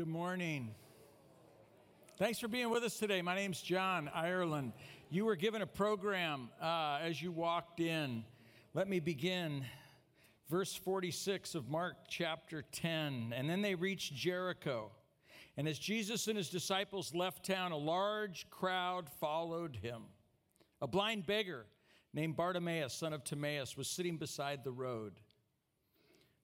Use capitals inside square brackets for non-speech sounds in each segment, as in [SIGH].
Good morning. Thanks for being with us today. My name's John Ireland. You were given a program uh, as you walked in. Let me begin verse 46 of Mark chapter 10. And then they reached Jericho. And as Jesus and his disciples left town, a large crowd followed him. A blind beggar named Bartimaeus, son of Timaeus, was sitting beside the road.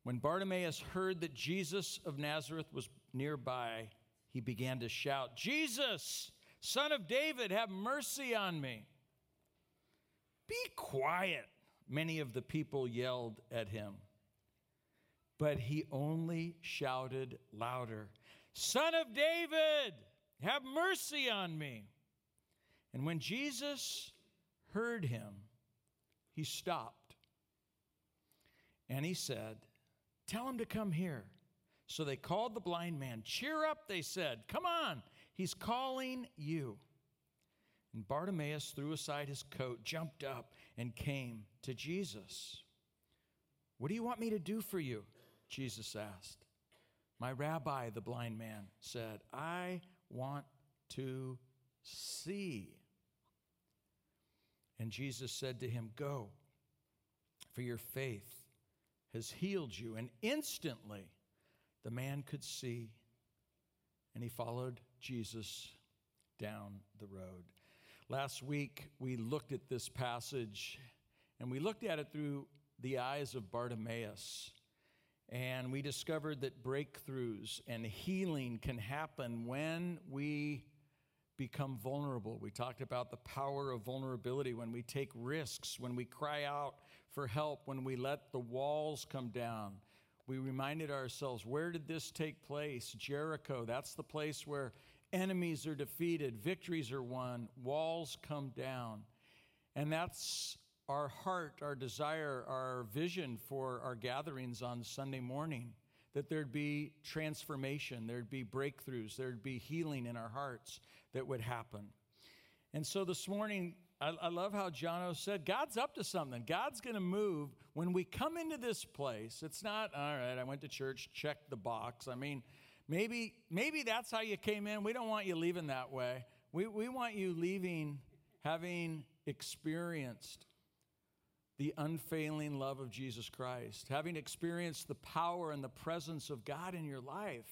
When Bartimaeus heard that Jesus of Nazareth was nearby, he began to shout, Jesus, son of David, have mercy on me. Be quiet, many of the people yelled at him. But he only shouted louder, Son of David, have mercy on me. And when Jesus heard him, he stopped. And he said, Tell him to come here. So they called the blind man. Cheer up, they said. Come on, he's calling you. And Bartimaeus threw aside his coat, jumped up, and came to Jesus. What do you want me to do for you? Jesus asked. My rabbi, the blind man, said, I want to see. And Jesus said to him, Go, for your faith has healed you. And instantly the man could see, and he followed Jesus down the road. Last week, we looked at this passage, and we looked at it through the eyes of Bartimaeus. And we discovered that breakthroughs and healing can happen when we become vulnerable. We talked about the power of vulnerability when we take risks, when we cry out for help, when we let the walls come down. We reminded ourselves where did this take place? Jericho. That's the place where enemies are defeated, victories are won, walls come down. And that's our heart, our desire, our vision for our gatherings on Sunday morning that there'd be transformation, there'd be breakthroughs, there'd be healing in our hearts that would happen. And so this morning, I, I love how Jono said, God's up to something. God's going to move. When we come into this place, it's not, all right, I went to church, check the box. I mean, maybe, maybe that's how you came in. We don't want you leaving that way. We, we want you leaving having experienced the unfailing love of Jesus Christ, having experienced the power and the presence of God in your life.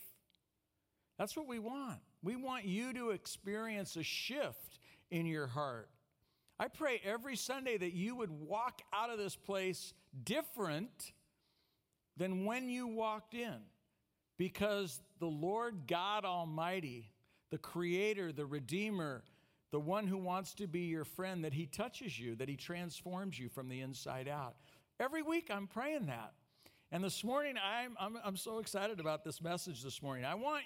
That's what we want. We want you to experience a shift in your heart. I pray every Sunday that you would walk out of this place different than when you walked in because the Lord God Almighty, the Creator, the Redeemer, the one who wants to be your friend, that He touches you, that He transforms you from the inside out. Every week I'm praying that. And this morning, I'm, I'm, I'm so excited about this message this morning. I want,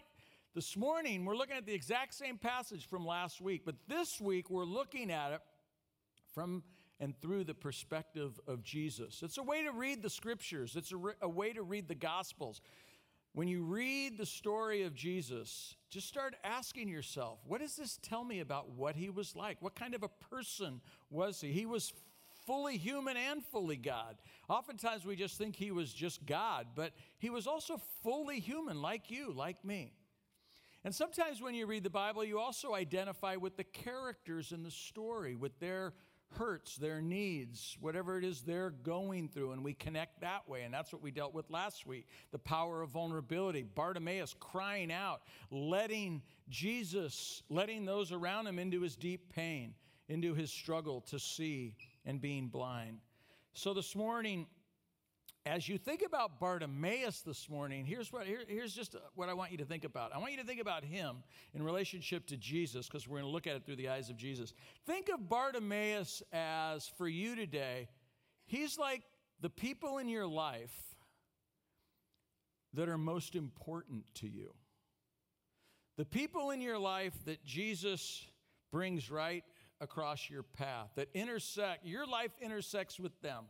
this morning, we're looking at the exact same passage from last week, but this week we're looking at it from and through the perspective of Jesus. It's a way to read the scriptures, it's a, re- a way to read the gospels. When you read the story of Jesus, just start asking yourself, what does this tell me about what he was like? What kind of a person was he? He was fully human and fully God. Oftentimes we just think he was just God, but he was also fully human, like you, like me. And sometimes when you read the Bible, you also identify with the characters in the story, with their hurts, their needs, whatever it is they're going through, and we connect that way. And that's what we dealt with last week the power of vulnerability. Bartimaeus crying out, letting Jesus, letting those around him into his deep pain, into his struggle to see and being blind. So this morning, as you think about Bartimaeus this morning, here's what here, here's just what I want you to think about. I want you to think about him in relationship to Jesus because we're going to look at it through the eyes of Jesus. Think of Bartimaeus as for you today, he's like the people in your life that are most important to you. The people in your life that Jesus brings right across your path, that intersect, your life intersects with them.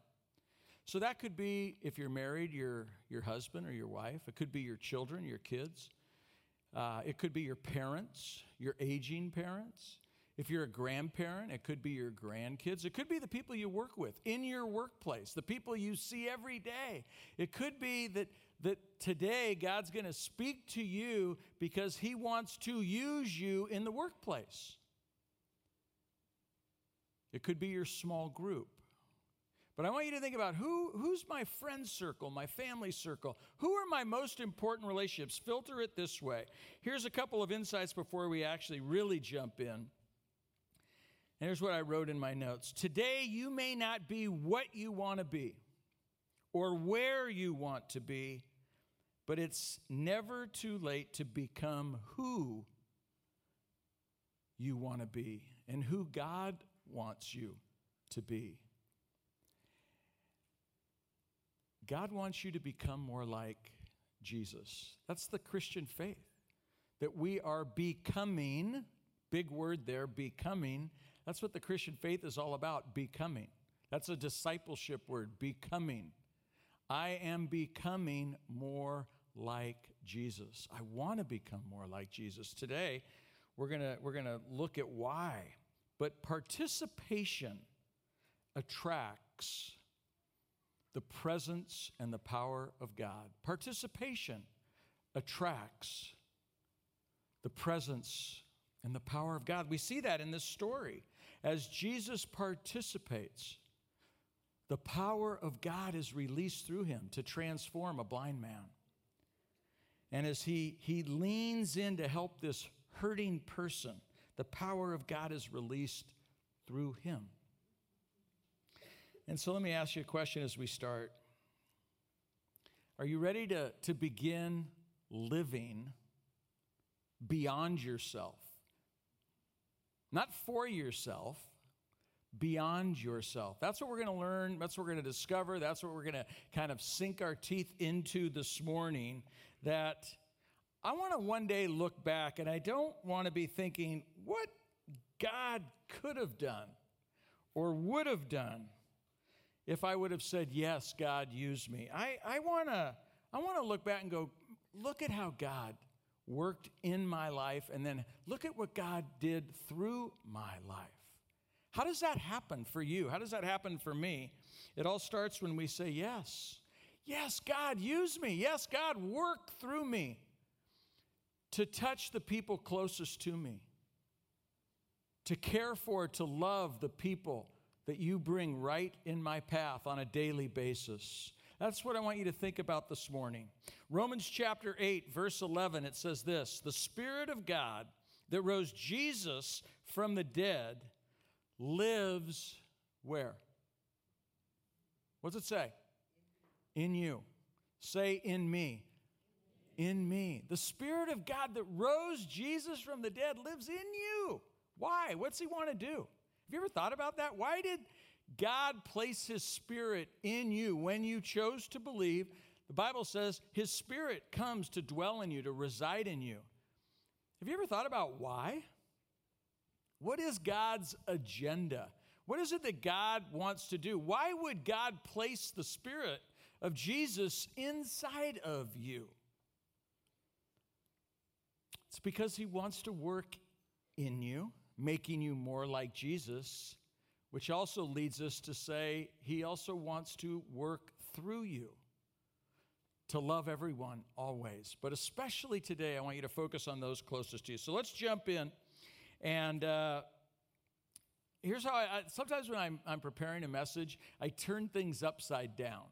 So that could be if you're married, your, your husband or your wife. It could be your children, your kids. Uh, it could be your parents, your aging parents. If you're a grandparent, it could be your grandkids. It could be the people you work with in your workplace, the people you see every day. It could be that, that today God's going to speak to you because He wants to use you in the workplace. It could be your small group. But I want you to think about who, who's my friend circle, my family circle? Who are my most important relationships? Filter it this way. Here's a couple of insights before we actually really jump in. And here's what I wrote in my notes Today, you may not be what you want to be or where you want to be, but it's never too late to become who you want to be and who God wants you to be. God wants you to become more like Jesus. That's the Christian faith. That we are becoming, big word there, becoming. That's what the Christian faith is all about, becoming. That's a discipleship word, becoming. I am becoming more like Jesus. I want to become more like Jesus. Today, we're going we're to look at why. But participation attracts the presence and the power of God. Participation attracts the presence and the power of God. We see that in this story. As Jesus participates, the power of God is released through him to transform a blind man. And as he, he leans in to help this hurting person, the power of God is released through him. And so let me ask you a question as we start. Are you ready to, to begin living beyond yourself? Not for yourself, beyond yourself. That's what we're going to learn. That's what we're going to discover. That's what we're going to kind of sink our teeth into this morning. That I want to one day look back and I don't want to be thinking what God could have done or would have done if I would have said, Yes, God, use me. I, I want to I wanna look back and go, Look at how God worked in my life, and then look at what God did through my life. How does that happen for you? How does that happen for me? It all starts when we say, Yes. Yes, God, use me. Yes, God, work through me to touch the people closest to me, to care for, to love the people that you bring right in my path on a daily basis. That's what I want you to think about this morning. Romans chapter 8, verse 11, it says this The Spirit of God that rose Jesus from the dead lives where? What's it say? In you. Say, in me. In me. The Spirit of God that rose Jesus from the dead lives in you. Why? What's He want to do? Have you ever thought about that? Why did God place His Spirit in you when you chose to believe? The Bible says His Spirit comes to dwell in you, to reside in you. Have you ever thought about why? What is God's agenda? What is it that God wants to do? Why would God place the Spirit of Jesus inside of you? It's because He wants to work in you making you more like Jesus, which also leads us to say he also wants to work through you to love everyone always. But especially today, I want you to focus on those closest to you. So let's jump in. And uh, here's how I, I sometimes when I'm, I'm preparing a message, I turn things upside down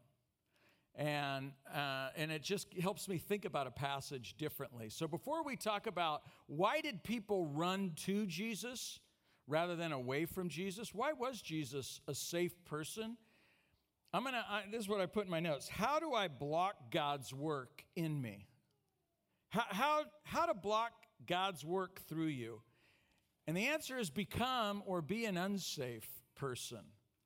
and uh, and it just helps me think about a passage differently. So before we talk about why did people run to Jesus rather than away from Jesus, why was Jesus a safe person? I'm gonna. I, this is what I put in my notes. How do I block God's work in me? How how how to block God's work through you? And the answer is become or be an unsafe person.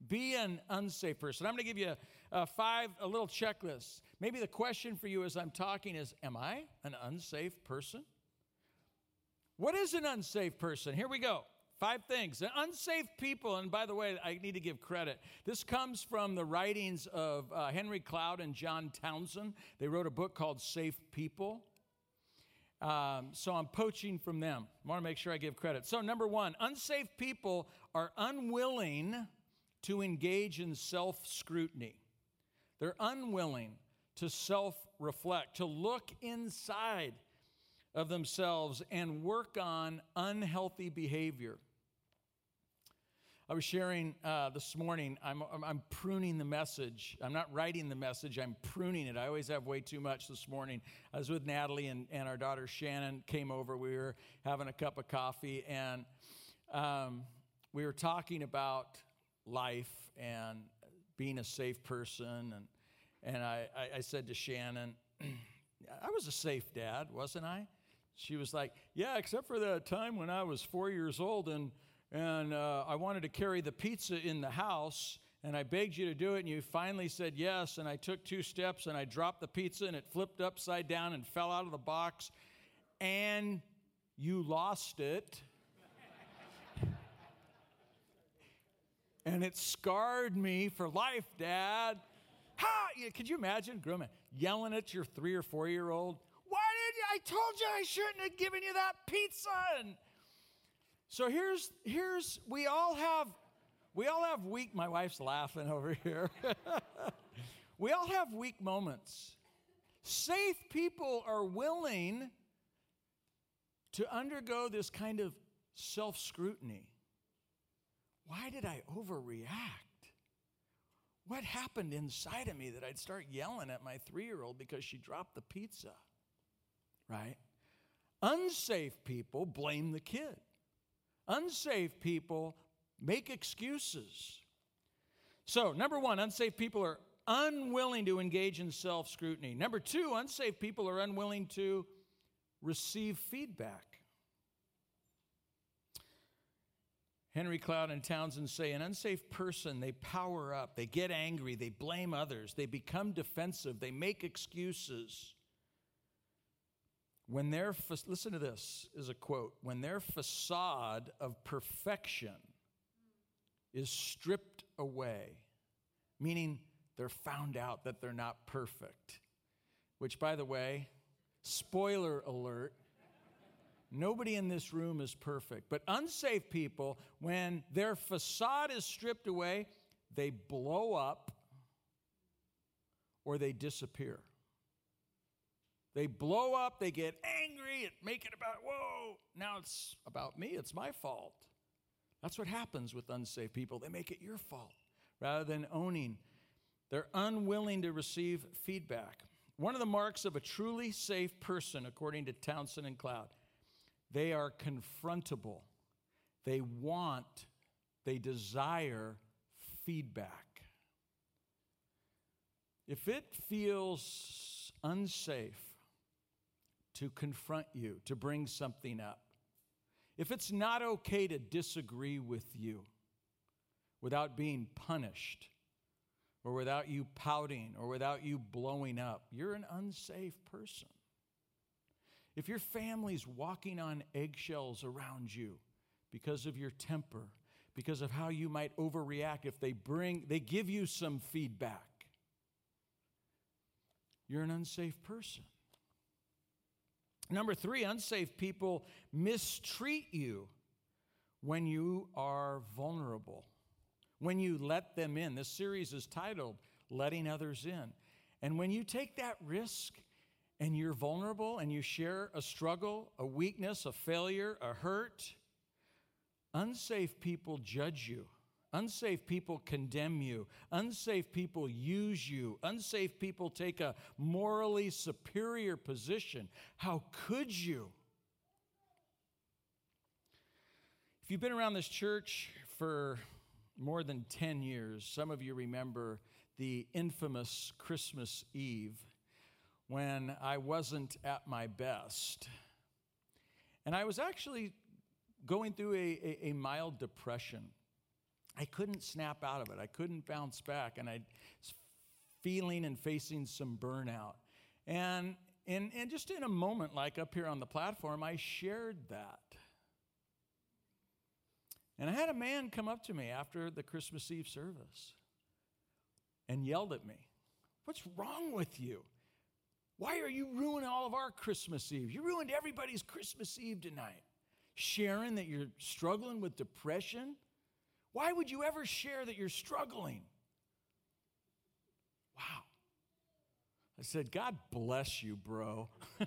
Be an unsafe person. I'm going to give you a five, a little checklist. maybe the question for you as I'm talking is Am I an unsafe person? What is an unsafe person? Here we go. Five things. Unsafe people, and by the way, I need to give credit. This comes from the writings of uh, Henry Cloud and John Townsend. They wrote a book called Safe People. Um, so I'm poaching from them. I want to make sure I give credit. So, number one, unsafe people are unwilling to engage in self scrutiny. They're unwilling to self reflect, to look inside of themselves and work on unhealthy behavior. I was sharing uh, this morning, I'm, I'm pruning the message. I'm not writing the message, I'm pruning it. I always have way too much this morning. I was with Natalie and, and our daughter Shannon came over. We were having a cup of coffee and um, we were talking about life and being a safe person. And, and I, I, I said to Shannon, [CLEARS THROAT] I was a safe dad, wasn't I? She was like, Yeah, except for the time when I was four years old and and uh, I wanted to carry the pizza in the house, and I begged you to do it, and you finally said yes. And I took two steps, and I dropped the pizza, and it flipped upside down and fell out of the box, and you lost it. [LAUGHS] and it scarred me for life, Dad. Ha! Could you imagine, Grandma, yelling at your three or four year old? Why did you? I told you I shouldn't have given you that pizza. And so here's here's we all have we all have weak my wife's laughing over here. [LAUGHS] we all have weak moments. Safe people are willing to undergo this kind of self-scrutiny. Why did I overreact? What happened inside of me that I'd start yelling at my 3-year-old because she dropped the pizza? Right? Unsafe people blame the kid. Unsafe people make excuses. So, number one, unsafe people are unwilling to engage in self scrutiny. Number two, unsafe people are unwilling to receive feedback. Henry Cloud and Townsend say an unsafe person, they power up, they get angry, they blame others, they become defensive, they make excuses. When their, listen to this is a quote, when their facade of perfection is stripped away, meaning they're found out that they're not perfect, which, by the way, spoiler alert, nobody in this room is perfect. But unsafe people, when their facade is stripped away, they blow up or they disappear. They blow up, they get angry, and make it about, whoa, now it's about me, it's my fault. That's what happens with unsafe people. They make it your fault rather than owning. They're unwilling to receive feedback. One of the marks of a truly safe person, according to Townsend and Cloud, they are confrontable. They want, they desire feedback. If it feels unsafe to confront you, to bring something up. If it's not okay to disagree with you without being punished, or without you pouting, or without you blowing up, you're an unsafe person. If your family's walking on eggshells around you because of your temper, because of how you might overreact, if they bring, they give you some feedback, you're an unsafe person. Number three, unsafe people mistreat you when you are vulnerable, when you let them in. This series is titled Letting Others In. And when you take that risk and you're vulnerable and you share a struggle, a weakness, a failure, a hurt, unsafe people judge you. Unsafe people condemn you. Unsafe people use you. Unsafe people take a morally superior position. How could you? If you've been around this church for more than 10 years, some of you remember the infamous Christmas Eve when I wasn't at my best. And I was actually going through a, a, a mild depression. I couldn't snap out of it. I couldn't bounce back. And I was feeling and facing some burnout. And, and, and just in a moment, like up here on the platform, I shared that. And I had a man come up to me after the Christmas Eve service and yelled at me, What's wrong with you? Why are you ruining all of our Christmas Eve? You ruined everybody's Christmas Eve tonight. Sharing that you're struggling with depression? Why would you ever share that you're struggling? Wow. I said, God bless you, bro. [LAUGHS]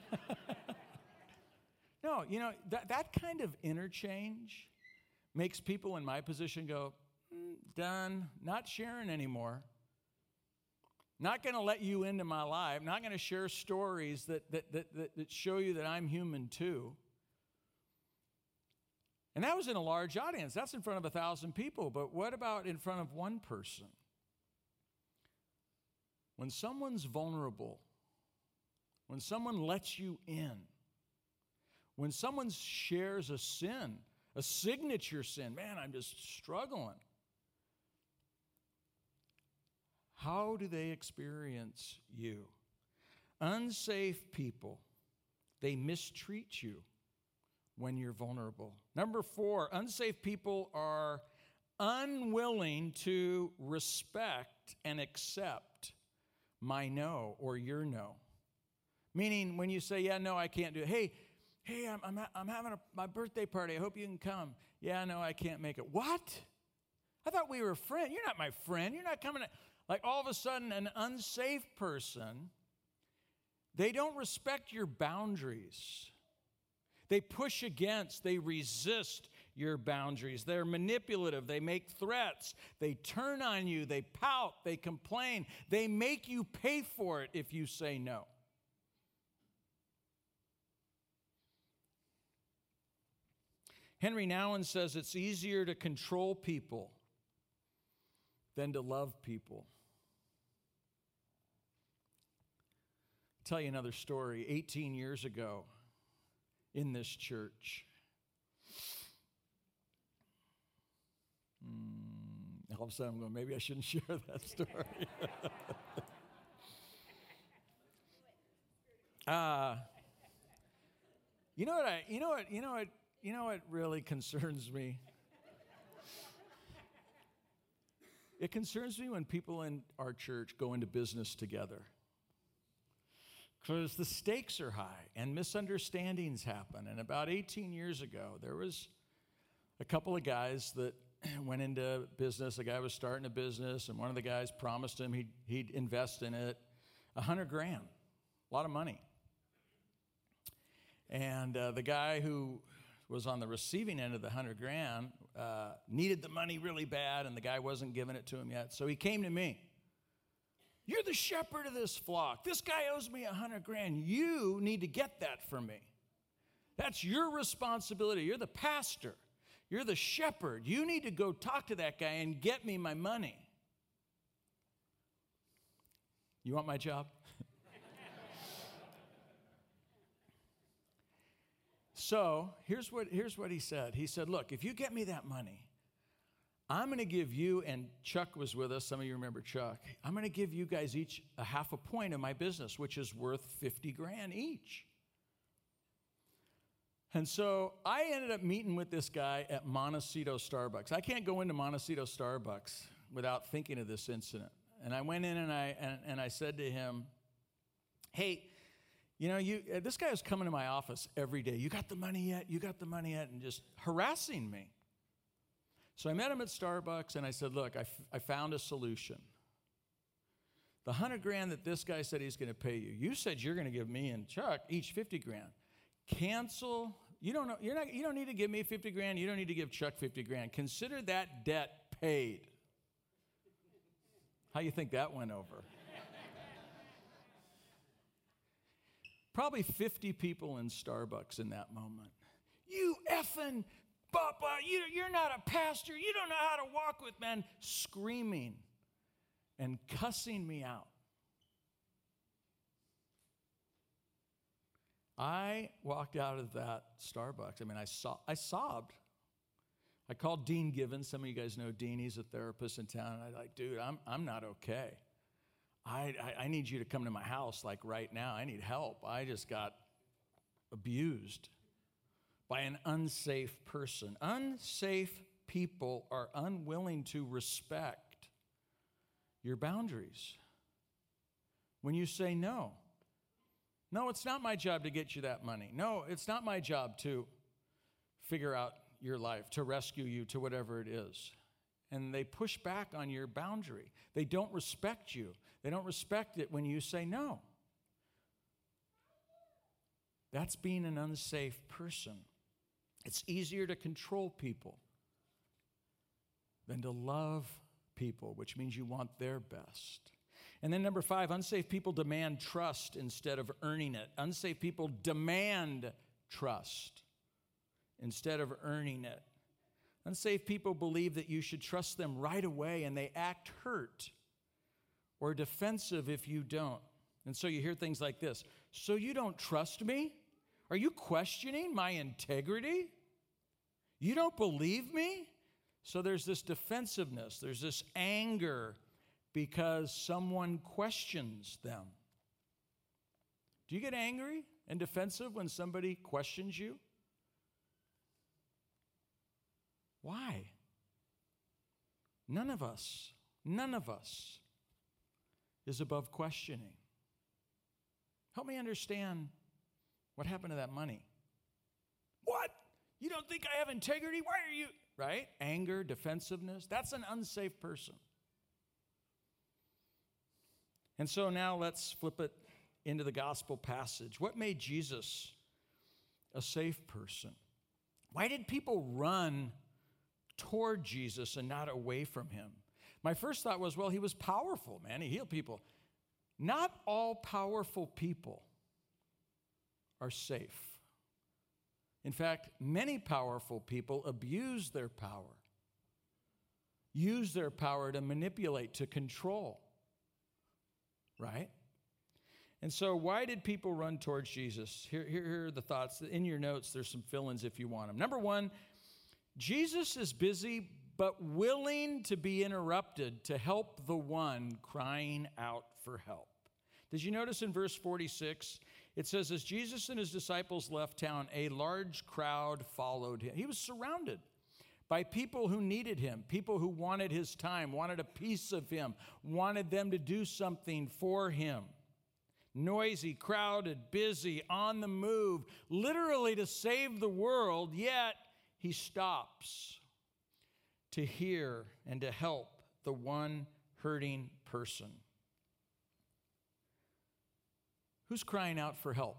no, you know, that, that kind of interchange makes people in my position go, mm, done, not sharing anymore. Not going to let you into my life, not going to share stories that, that, that, that, that show you that I'm human too. And that was in a large audience. That's in front of a thousand people. But what about in front of one person? When someone's vulnerable, when someone lets you in, when someone shares a sin, a signature sin, man, I'm just struggling. How do they experience you? Unsafe people, they mistreat you when you're vulnerable. Number four, unsafe people are unwilling to respect and accept my no or your no. Meaning, when you say, Yeah, no, I can't do it. Hey, hey, I'm, I'm, I'm having a, my birthday party. I hope you can come. Yeah, no, I can't make it. What? I thought we were friends. You're not my friend. You're not coming. To, like all of a sudden, an unsafe person, they don't respect your boundaries. They push against, they resist your boundaries. They're manipulative. They make threats. They turn on you. They pout. They complain. They make you pay for it if you say no. Henri Nouwen says it's easier to control people than to love people. Tell you another story. 18 years ago in this church, mm, all of a sudden I'm going, maybe I shouldn't [LAUGHS] share that story. [LAUGHS] uh, you know what I, you know what, you know what, you know what really concerns me? It concerns me when people in our church go into business together. Because the stakes are high and misunderstandings happen. And about 18 years ago, there was a couple of guys that [CLEARS THROAT] went into business. A guy was starting a business, and one of the guys promised him he'd, he'd invest in it a hundred grand, a lot of money. And uh, the guy who was on the receiving end of the hundred grand uh, needed the money really bad, and the guy wasn't giving it to him yet. So he came to me. You're the shepherd of this flock. This guy owes me a hundred grand. You need to get that for me. That's your responsibility. You're the pastor. You're the shepherd. You need to go talk to that guy and get me my money. You want my job? [LAUGHS] So here's what, here's what he said. He said, Look, if you get me that money, I'm going to give you, and Chuck was with us. Some of you remember Chuck. I'm going to give you guys each a half a point in my business, which is worth 50 grand each. And so I ended up meeting with this guy at Montecito Starbucks. I can't go into Montecito Starbucks without thinking of this incident. And I went in and I, and, and I said to him, Hey, you know, you, uh, this guy was coming to my office every day. You got the money yet? You got the money yet? And just harassing me. So I met him at Starbucks and I said, Look, I, f- I found a solution. The 100 grand that this guy said he's going to pay you, you said you're going to give me and Chuck each 50 grand. Cancel. You don't, know, you're not, you don't need to give me 50 grand. You don't need to give Chuck 50 grand. Consider that debt paid. How you think that went over? Probably 50 people in Starbucks in that moment. You effing Papa, you, you're not a pastor. You don't know how to walk with men. Screaming and cussing me out. I walked out of that Starbucks. I mean, I, saw, I sobbed. I called Dean Givens. Some of you guys know Dean. He's a therapist in town. And I'm like, dude, I'm, I'm not okay. I, I, I need you to come to my house like right now. I need help. I just got abused by an unsafe person. Unsafe people are unwilling to respect your boundaries. When you say no, no, it's not my job to get you that money. No, it's not my job to figure out your life, to rescue you, to whatever it is. And they push back on your boundary. They don't respect you. They don't respect it when you say no. That's being an unsafe person. It's easier to control people than to love people, which means you want their best. And then, number five, unsafe people demand trust instead of earning it. Unsafe people demand trust instead of earning it. Unsafe people believe that you should trust them right away and they act hurt or defensive if you don't. And so you hear things like this So you don't trust me? Are you questioning my integrity? You don't believe me? So there's this defensiveness, there's this anger because someone questions them. Do you get angry and defensive when somebody questions you? Why? None of us, none of us is above questioning. Help me understand what happened to that money. You don't think I have integrity? Why are you? Right? Anger, defensiveness. That's an unsafe person. And so now let's flip it into the gospel passage. What made Jesus a safe person? Why did people run toward Jesus and not away from him? My first thought was, well, he was powerful, man. He healed people. Not all powerful people are safe. In fact, many powerful people abuse their power, use their power to manipulate, to control right? And so, why did people run towards Jesus? Here, here, here are the thoughts. In your notes, there's some fill ins if you want them. Number one, Jesus is busy but willing to be interrupted to help the one crying out for help. Did you notice in verse 46? It says, As Jesus and his disciples left town, a large crowd followed him. He was surrounded by people who needed him, people who wanted his time, wanted a piece of him, wanted them to do something for him. Noisy, crowded, busy, on the move, literally to save the world, yet he stops to hear and to help the one hurting person. Who's crying out for help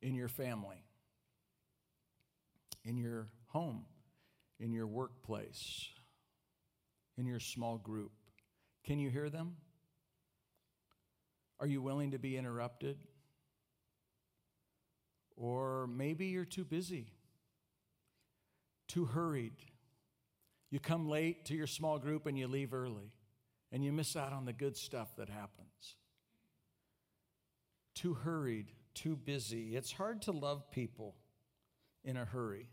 in your family? in your home, in your workplace, in your small group. Can you hear them? Are you willing to be interrupted? Or maybe you're too busy, too hurried. You come late to your small group and you leave early, and you miss out on the good stuff that happens. Too hurried, too busy. It's hard to love people in a hurry.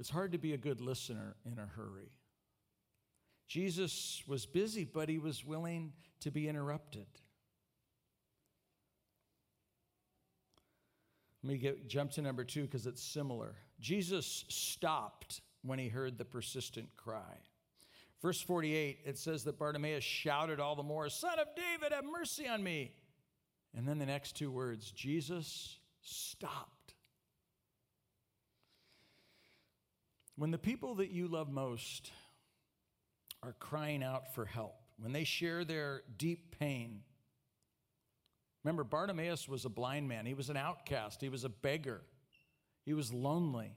It's hard to be a good listener in a hurry. Jesus was busy, but he was willing to be interrupted. Let me get, jump to number two because it's similar. Jesus stopped when he heard the persistent cry. Verse 48, it says that Bartimaeus shouted all the more, Son of David, have mercy on me. And then the next two words, Jesus stopped. When the people that you love most are crying out for help, when they share their deep pain, remember, Bartimaeus was a blind man, he was an outcast, he was a beggar, he was lonely,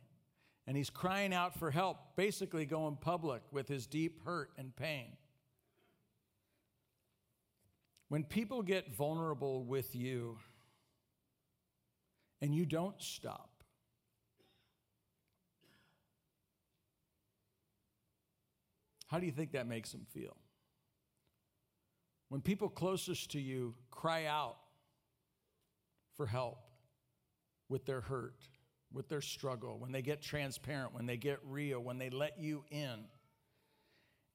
and he's crying out for help, basically going public with his deep hurt and pain. When people get vulnerable with you and you don't stop, How do you think that makes them feel? When people closest to you cry out for help with their hurt, with their struggle, when they get transparent, when they get real, when they let you in,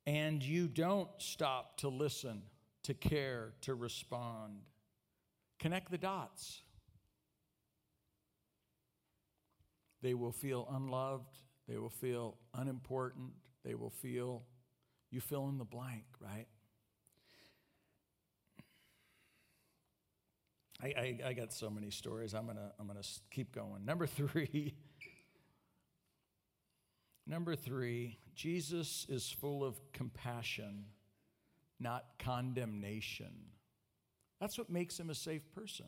and you don't stop to listen, to care, to respond. Connect the dots. They will feel unloved. They will feel unimportant. They will feel, you fill in the blank, right? I, I, I got so many stories. I'm to I'm gonna keep going. Number [LAUGHS] three. Number three, Jesus is full of compassion, not condemnation. That's what makes him a safe person.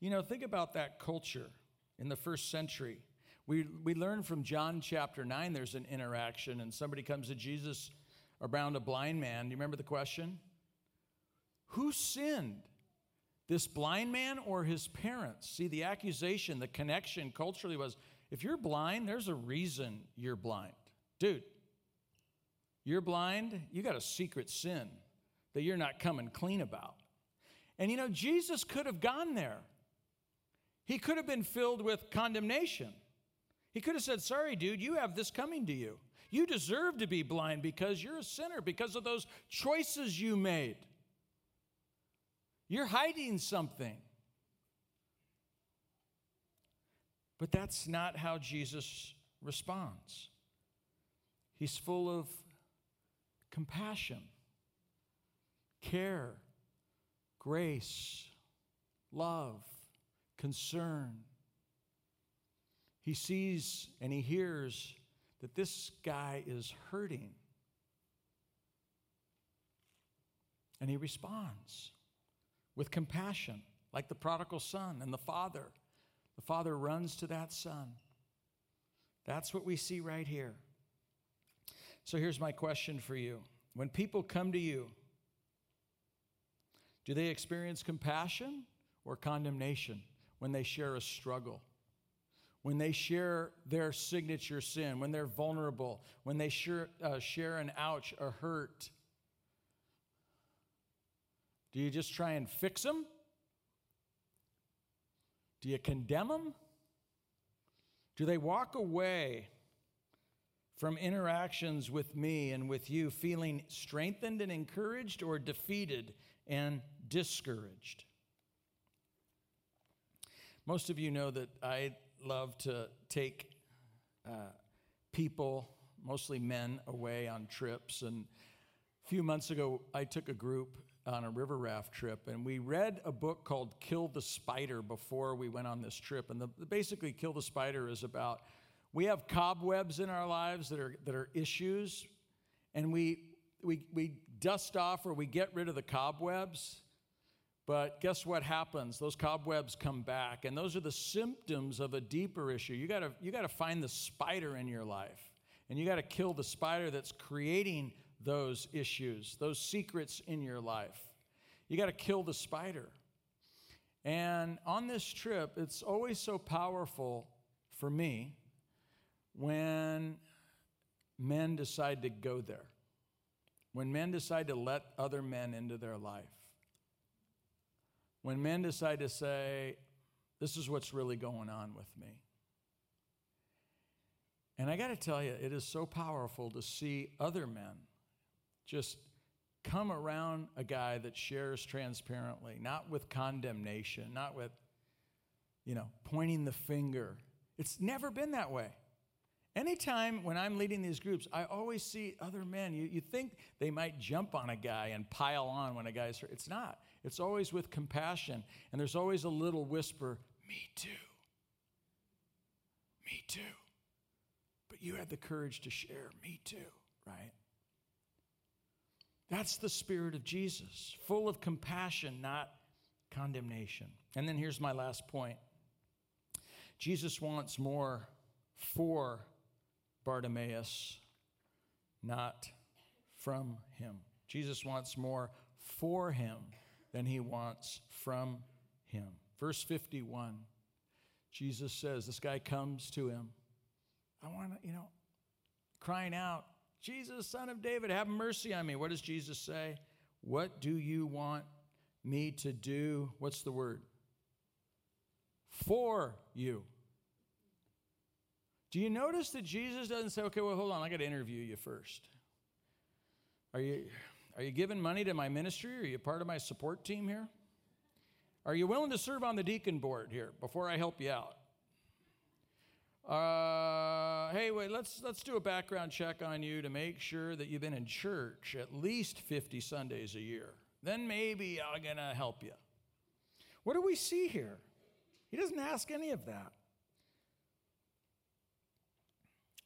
You know, think about that culture in the first century. We, we learn from John chapter 9, there's an interaction, and somebody comes to Jesus around a blind man. Do you remember the question? Who sinned? This blind man or his parents? See, the accusation, the connection culturally was if you're blind, there's a reason you're blind. Dude, you're blind, you got a secret sin that you're not coming clean about. And you know, Jesus could have gone there. He could have been filled with condemnation. He could have said, Sorry, dude, you have this coming to you. You deserve to be blind because you're a sinner, because of those choices you made. You're hiding something. But that's not how Jesus responds. He's full of compassion, care, grace, love, concern. He sees and he hears that this guy is hurting. And he responds with compassion, like the prodigal son and the father. The father runs to that son. That's what we see right here. So here's my question for you When people come to you, do they experience compassion or condemnation when they share a struggle? When they share their signature sin, when they're vulnerable, when they share, uh, share an ouch, a hurt? Do you just try and fix them? Do you condemn them? Do they walk away from interactions with me and with you feeling strengthened and encouraged or defeated and discouraged? Most of you know that I love to take uh, people, mostly men, away on trips. And a few months ago, I took a group on a river raft trip, and we read a book called Kill the Spider before we went on this trip. And the, basically, Kill the Spider is about we have cobwebs in our lives that are, that are issues, and we, we, we dust off or we get rid of the cobwebs. But guess what happens? Those cobwebs come back, and those are the symptoms of a deeper issue. You gotta, you gotta find the spider in your life, and you gotta kill the spider that's creating those issues, those secrets in your life. You got to kill the spider. And on this trip, it's always so powerful for me when men decide to go there, when men decide to let other men into their life, when men decide to say, This is what's really going on with me. And I got to tell you, it is so powerful to see other men just come around a guy that shares transparently, not with condemnation, not with, you know, pointing the finger. It's never been that way. Anytime when I'm leading these groups, I always see other men. You, you think they might jump on a guy and pile on when a guy's hurt. It's not. It's always with compassion. And there's always a little whisper, Me too. Me too. But you had the courage to share, Me too, right? That's the spirit of Jesus, full of compassion, not condemnation. And then here's my last point Jesus wants more for Bartimaeus, not from him. Jesus wants more for him than he wants from him. Verse 51, Jesus says, This guy comes to him. I want to, you know, crying out, Jesus, son of David, have mercy on me. What does Jesus say? What do you want me to do? What's the word? For you. Do you notice that Jesus doesn't say, okay, well, hold on, I got to interview you first? Are you, are you giving money to my ministry? Are you part of my support team here? Are you willing to serve on the deacon board here before I help you out? Uh, hey, wait, let's, let's do a background check on you to make sure that you've been in church at least 50 Sundays a year. Then maybe I'm going to help you. What do we see here? He doesn't ask any of that.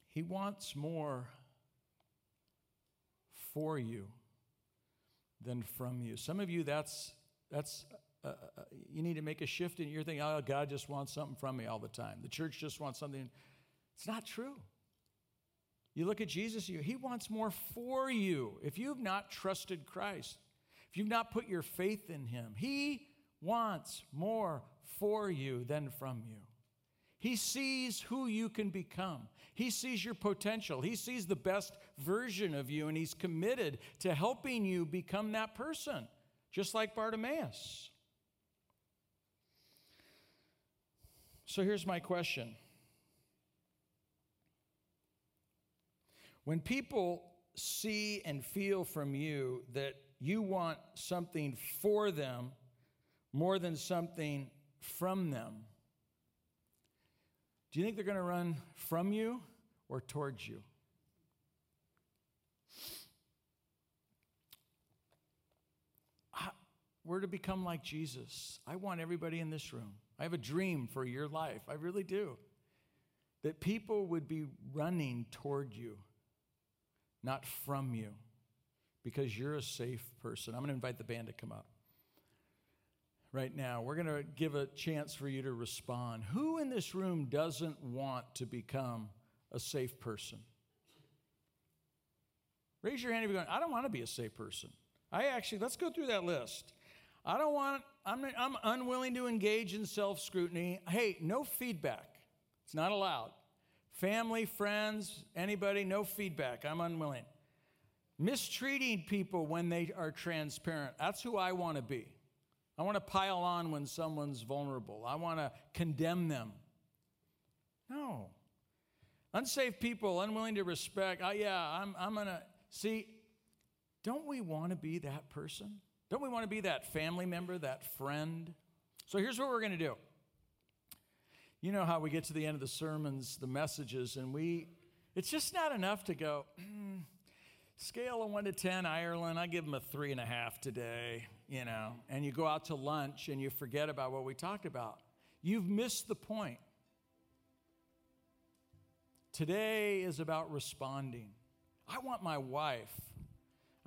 He wants more for you than from you. Some of you, that's, that's uh, uh, you need to make a shift in your thinking, oh, God just wants something from me all the time. The church just wants something. It's not true. You look at Jesus, he wants more for you. If you've not trusted Christ, if you've not put your faith in him, he wants more for you than from you. He sees who you can become. He sees your potential. He sees the best version of you, and He's committed to helping you become that person, just like Bartimaeus. So here's my question When people see and feel from you that you want something for them more than something from them, do you think they're going to run from you or towards you? We're to become like Jesus. I want everybody in this room. I have a dream for your life. I really do. That people would be running toward you, not from you, because you're a safe person. I'm going to invite the band to come up right now. We're going to give a chance for you to respond. Who in this room doesn't want to become a safe person? Raise your hand if you're going, I don't want to be a safe person. I actually, let's go through that list. I don't want, I'm, I'm unwilling to engage in self scrutiny. Hey, no feedback. It's not allowed. Family, friends, anybody, no feedback. I'm unwilling. Mistreating people when they are transparent. That's who I want to be. I want to pile on when someone's vulnerable. I want to condemn them. No. Unsafe people, unwilling to respect. Oh, yeah, I'm, I'm going to. See, don't we want to be that person? Don't we want to be that family member, that friend? So here's what we're going to do. You know how we get to the end of the sermons, the messages, and we, it's just not enough to go, mm, scale of one to 10, Ireland, I give them a three and a half today you know, and you go out to lunch and you forget about what we talked about. You've missed the point. Today is about responding. I want my wife,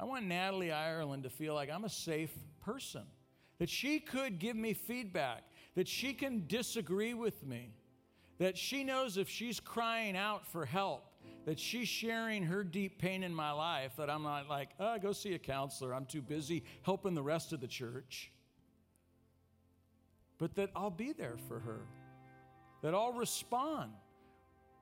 I want Natalie Ireland to feel like I'm a safe person, that she could give me feedback, that she can disagree with me, that she knows if she's crying out for help, that she's sharing her deep pain in my life, that I'm not like, oh, go see a counselor. I'm too busy helping the rest of the church. But that I'll be there for her, that I'll respond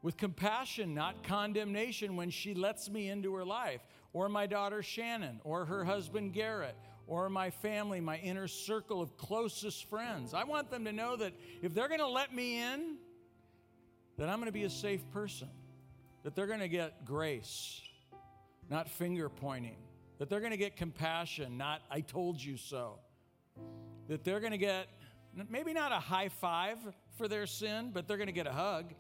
with compassion, not condemnation, when she lets me into her life, or my daughter Shannon, or her husband Garrett, or my family, my inner circle of closest friends. I want them to know that if they're going to let me in, that I'm going to be a safe person that they're going to get grace, not finger pointing, that they're going to get compassion, not I told you so, that they're going to get maybe not a high five for their sin, but they're going to get a hug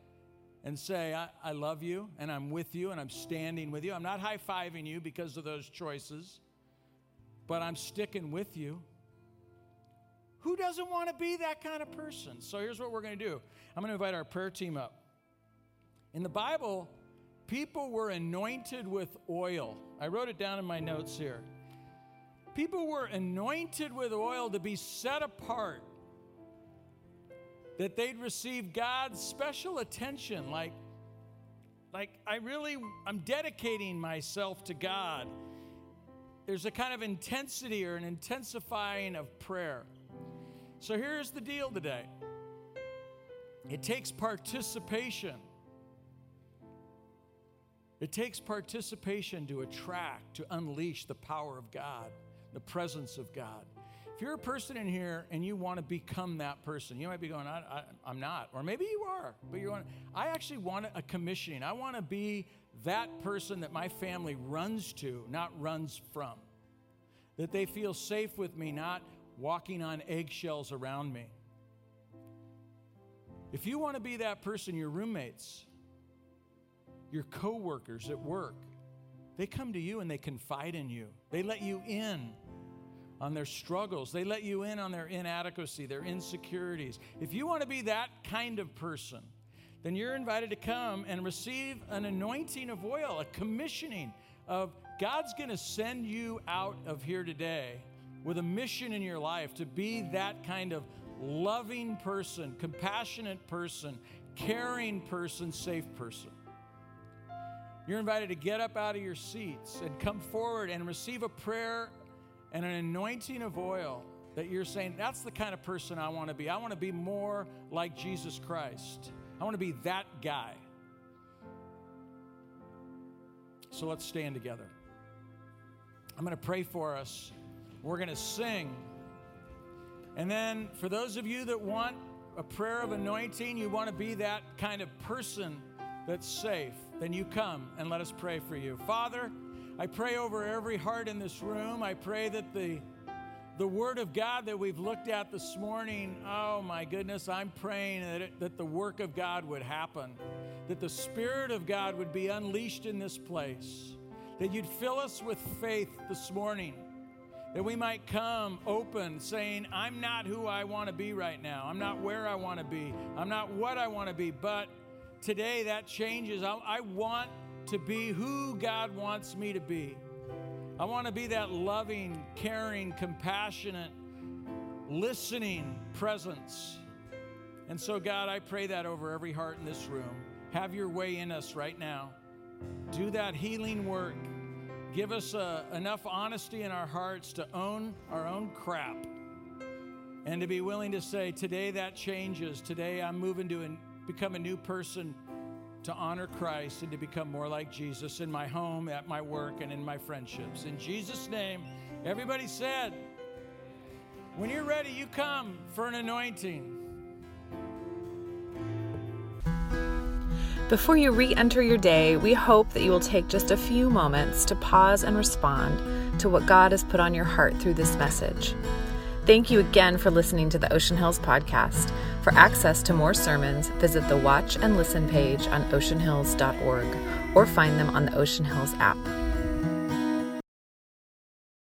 and say, I, I, love you and I'm with you and I'm standing with you. I'm not high fiving you because of those choices, but I'm sticking with you. Who doesn't want to be that kind of person? So here's what we're going to do I'm going to invite our prayer team up. In the Bible, people were anointed with oil. I wrote it down in my notes here. People were anointed with oil to be set apart, that they'd receive God's special attention. Like, like I really, I'm dedicating myself to God. There's a kind of intensity or an intensifying of prayer. So here's the deal today it takes participation. It takes participation to attract, to unleash the power of God, the presence of God. If you're a person in here and you want to become that person, you might be going, I, am not. Or maybe you are, but you want, I actually want a commissioning. I want to be that person that my family runs to, not runs from. That they feel safe with me, not walking on eggshells around me. If you want to be that person, your roommates, your coworkers at work, they come to you and they confide in you. They let you in on their struggles. They let you in on their inadequacy, their insecurities. If you want to be that kind of person, then you're invited to come and receive an anointing of oil, a commissioning of God's going to send you out of here today with a mission in your life to be that kind of loving person, compassionate person, caring person, safe person. You're invited to get up out of your seats and come forward and receive a prayer and an anointing of oil that you're saying, that's the kind of person I want to be. I want to be more like Jesus Christ. I want to be that guy. So let's stand together. I'm going to pray for us. We're going to sing. And then, for those of you that want a prayer of anointing, you want to be that kind of person that's safe, then you come and let us pray for you. Father, I pray over every heart in this room. I pray that the the word of God that we've looked at this morning, oh my goodness, I'm praying that, it, that the work of God would happen, that the Spirit of God would be unleashed in this place, that you'd fill us with faith this morning, that we might come open saying, I'm not who I want to be right now. I'm not where I want to be. I'm not what I want to be. But today that changes. I, I want to be who God wants me to be. I want to be that loving, caring, compassionate, listening presence. And so, God, I pray that over every heart in this room. Have your way in us right now. Do that healing work. Give us uh, enough honesty in our hearts to own our own crap and to be willing to say, Today that changes. Today I'm moving to an, become a new person to honor Christ and to become more like Jesus in my home, at my work, and in my friendships. In Jesus' name, everybody said, when you're ready, you come for an anointing. Before you re enter your day, we hope that you will take just a few moments to pause and respond to what God has put on your heart through this message. Thank you again for listening to the Ocean Hills podcast. For access to more sermons, visit the Watch and Listen page on oceanhills.org or find them on the Ocean Hills app.